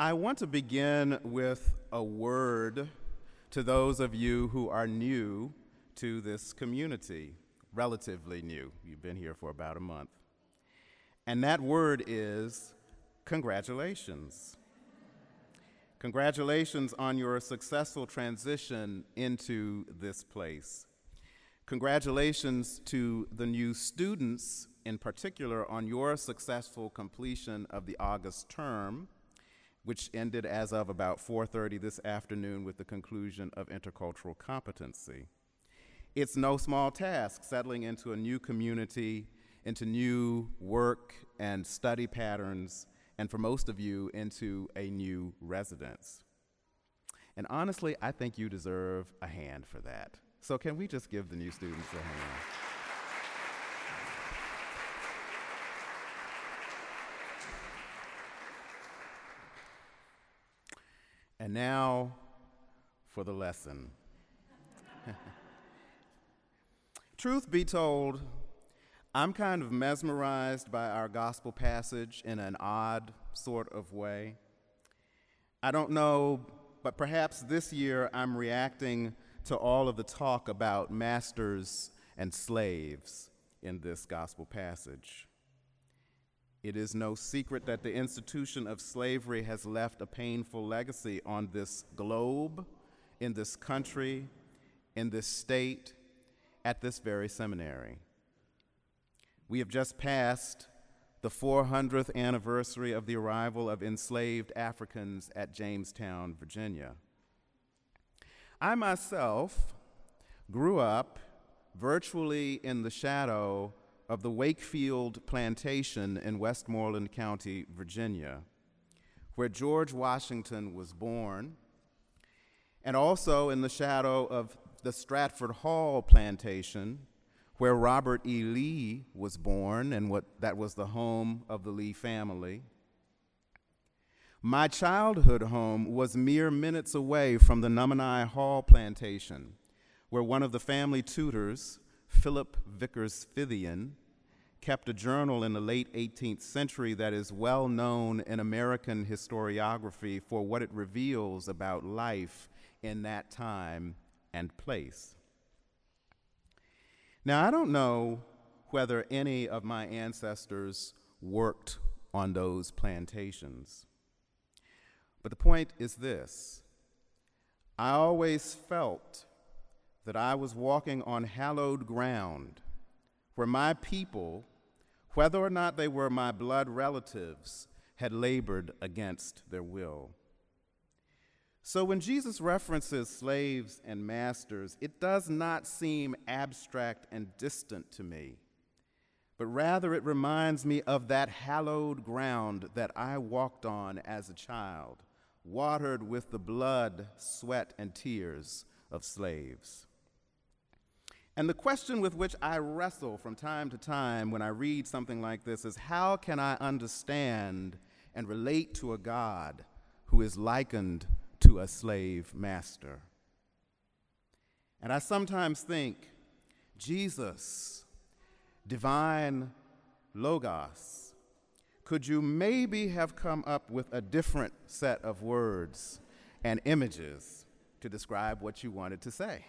I want to begin with a word to those of you who are new to this community, relatively new. You've been here for about a month. And that word is congratulations. Congratulations on your successful transition into this place. Congratulations to the new students, in particular, on your successful completion of the August term, which ended as of about 4:30 this afternoon with the conclusion of intercultural competency. It's no small task settling into a new community, into new work and study patterns and for most of you, into a new residence. And honestly, I think you deserve a hand for that. So, can we just give the new students a hand? And now for the lesson. Truth be told, I'm kind of mesmerized by our gospel passage in an odd sort of way. I don't know, but perhaps this year I'm reacting to all of the talk about masters and slaves in this gospel passage. It is no secret that the institution of slavery has left a painful legacy on this globe, in this country, in this state, at this very seminary. We have just passed the 400th anniversary of the arrival of enslaved Africans at Jamestown, Virginia. I myself grew up virtually in the shadow of the Wakefield Plantation in Westmoreland County, Virginia, where George Washington was born, and also in the shadow of the Stratford Hall Plantation where Robert E. Lee was born and what that was the home of the Lee family. My childhood home was mere minutes away from the Nomini Hall plantation, where one of the family tutors, Philip Vickers Fithian, kept a journal in the late 18th century that is well known in American historiography for what it reveals about life in that time and place. Now, I don't know whether any of my ancestors worked on those plantations, but the point is this I always felt that I was walking on hallowed ground where my people, whether or not they were my blood relatives, had labored against their will. So when Jesus references slaves and masters, it does not seem abstract and distant to me, but rather it reminds me of that hallowed ground that I walked on as a child, watered with the blood, sweat, and tears of slaves. And the question with which I wrestle from time to time when I read something like this is how can I understand and relate to a God who is likened to a slave master. And I sometimes think, Jesus, divine Logos, could you maybe have come up with a different set of words and images to describe what you wanted to say?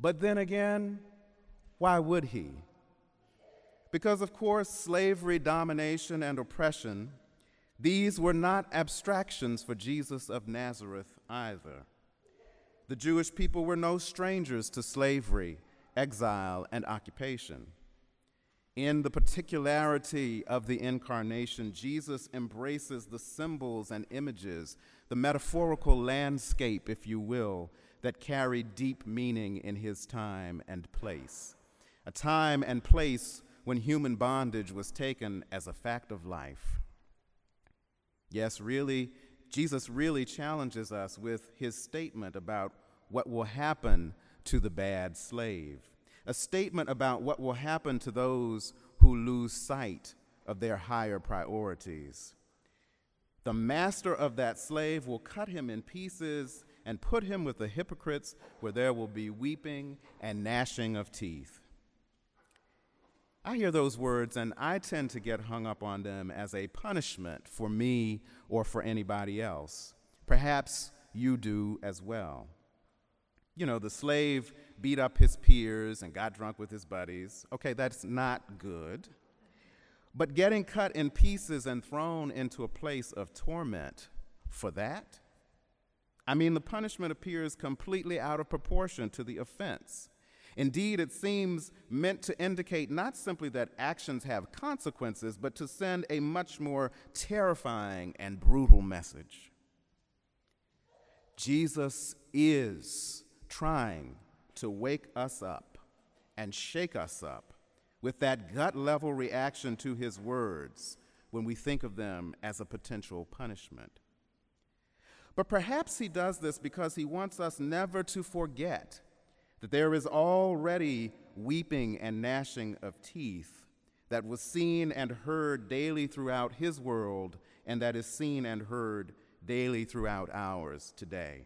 But then again, why would he? Because, of course, slavery, domination, and oppression these were not abstractions for Jesus of Nazareth either. The Jewish people were no strangers to slavery, exile, and occupation. In the particularity of the incarnation, Jesus embraces the symbols and images, the metaphorical landscape, if you will, that carried deep meaning in his time and place. A time and place when human bondage was taken as a fact of life. Yes, really, Jesus really challenges us with his statement about what will happen to the bad slave, a statement about what will happen to those who lose sight of their higher priorities. The master of that slave will cut him in pieces and put him with the hypocrites where there will be weeping and gnashing of teeth. I hear those words and I tend to get hung up on them as a punishment for me or for anybody else. Perhaps you do as well. You know, the slave beat up his peers and got drunk with his buddies. Okay, that's not good. But getting cut in pieces and thrown into a place of torment for that? I mean, the punishment appears completely out of proportion to the offense. Indeed, it seems meant to indicate not simply that actions have consequences, but to send a much more terrifying and brutal message. Jesus is trying to wake us up and shake us up with that gut level reaction to his words when we think of them as a potential punishment. But perhaps he does this because he wants us never to forget that there is already weeping and gnashing of teeth that was seen and heard daily throughout his world and that is seen and heard daily throughout ours today.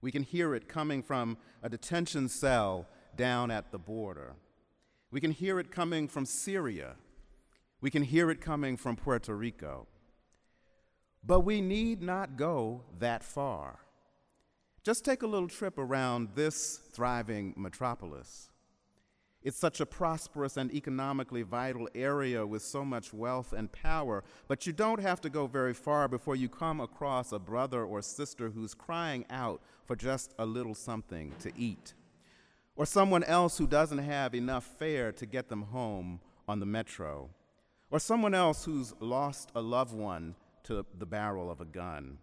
We can hear it coming from a detention cell down at the border. We can hear it coming from Syria. We can hear it coming from Puerto Rico. But we need not go that far. Just take a little trip around this thriving metropolis. It's such a prosperous and economically vital area with so much wealth and power, but you don't have to go very far before you come across a brother or sister who's crying out for just a little something to eat, or someone else who doesn't have enough fare to get them home on the metro, or someone else who's lost a loved one to the barrel of a gun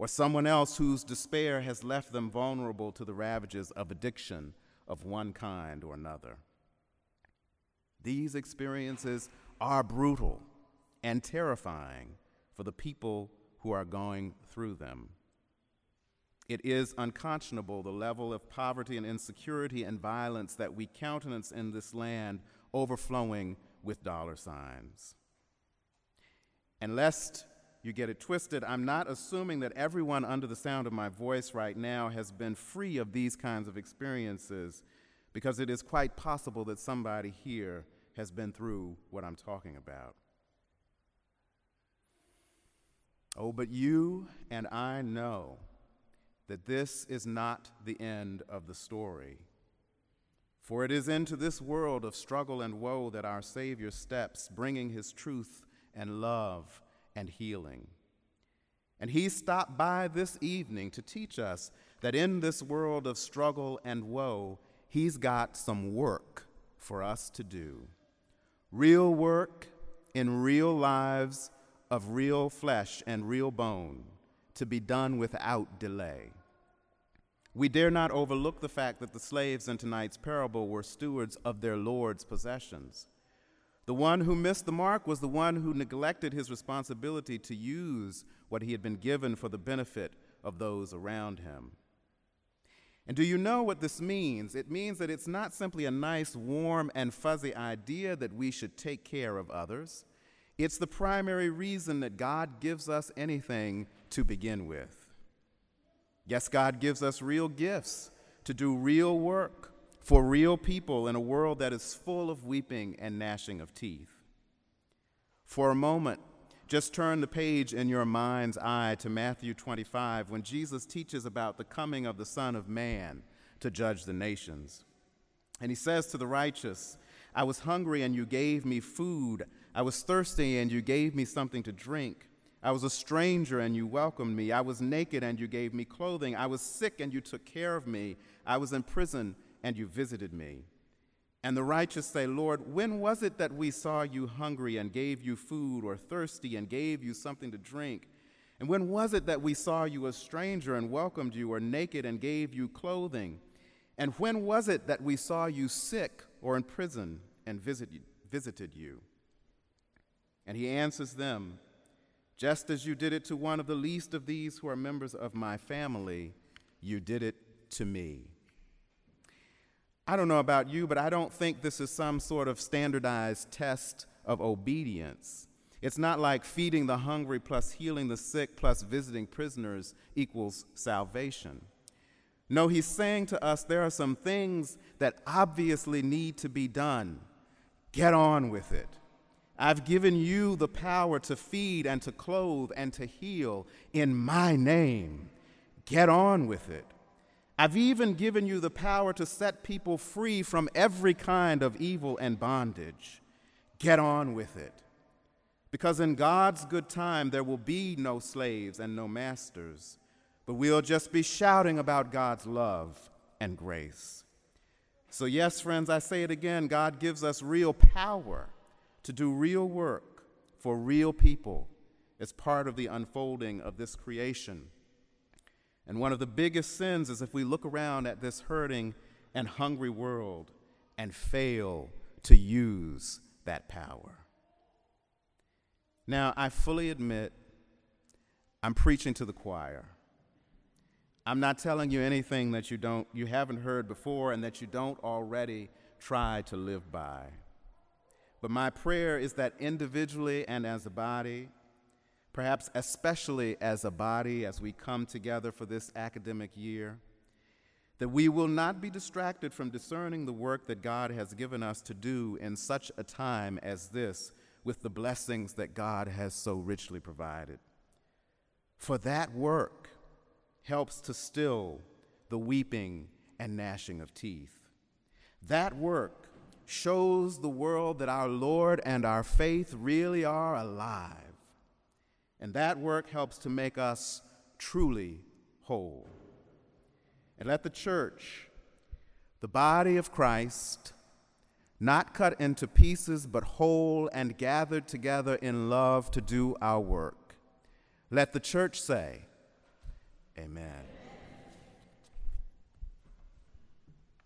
or someone else whose despair has left them vulnerable to the ravages of addiction of one kind or another. These experiences are brutal and terrifying for the people who are going through them. It is unconscionable the level of poverty and insecurity and violence that we countenance in this land overflowing with dollar signs. And lest you get it twisted. I'm not assuming that everyone under the sound of my voice right now has been free of these kinds of experiences, because it is quite possible that somebody here has been through what I'm talking about. Oh, but you and I know that this is not the end of the story. For it is into this world of struggle and woe that our Savior steps, bringing his truth and love and healing. And he stopped by this evening to teach us that in this world of struggle and woe, he's got some work for us to do. Real work in real lives of real flesh and real bone to be done without delay. We dare not overlook the fact that the slaves in tonight's parable were stewards of their Lord's possessions. The one who missed the mark was the one who neglected his responsibility to use what he had been given for the benefit of those around him. And do you know what this means? It means that it's not simply a nice, warm, and fuzzy idea that we should take care of others. It's the primary reason that God gives us anything to begin with. Yes, God gives us real gifts to do real work for real people in a world that is full of weeping and gnashing of teeth. For a moment, just turn the page in your mind's eye to Matthew 25 when Jesus teaches about the coming of the Son of Man to judge the nations. And he says to the righteous, I was hungry and you gave me food. I was thirsty and you gave me something to drink. I was a stranger and you welcomed me. I was naked and you gave me clothing. I was sick and you took care of me. I was in prison and you visited me. And the righteous say, Lord, when was it that we saw you hungry and gave you food, or thirsty and gave you something to drink? And when was it that we saw you a stranger and welcomed you, or naked and gave you clothing? And when was it that we saw you sick or in prison and visit, visited you? And he answers them, Just as you did it to one of the least of these who are members of my family, you did it to me. I don't know about you, but I don't think this is some sort of standardized test of obedience. It's not like feeding the hungry plus healing the sick plus visiting prisoners equals salvation. No, he's saying to us there are some things that obviously need to be done, Get on with it. I've given you the power to feed and to clothe and to heal in my name. Get on with it. I've even given you the power to set people free from every kind of evil and bondage. Get on with it. Because in God's good time, there will be no slaves and no masters, but we'll just be shouting about God's love and grace. So, yes, friends, I say it again God gives us real power to do real work for real people as part of the unfolding of this creation. And one of the biggest sins is if we look around at this hurting and hungry world and fail to use that power. Now, I fully admit I'm preaching to the choir. I'm not telling you anything that you don't you haven't heard before and that you don't already try to live by. But my prayer is that individually and as a body, perhaps especially as a body as we come together for this academic year, that we will not be distracted from discerning the work that God has given us to do in such a time as this with the blessings that God has so richly provided. For that work helps to still the weeping and gnashing of teeth. That work shows the world that our Lord and our faith really are alive. And that work helps to make us truly whole. And let the church, the body of Christ, not cut into pieces, but whole and gathered together in love to do our work. Let the church say, Amen.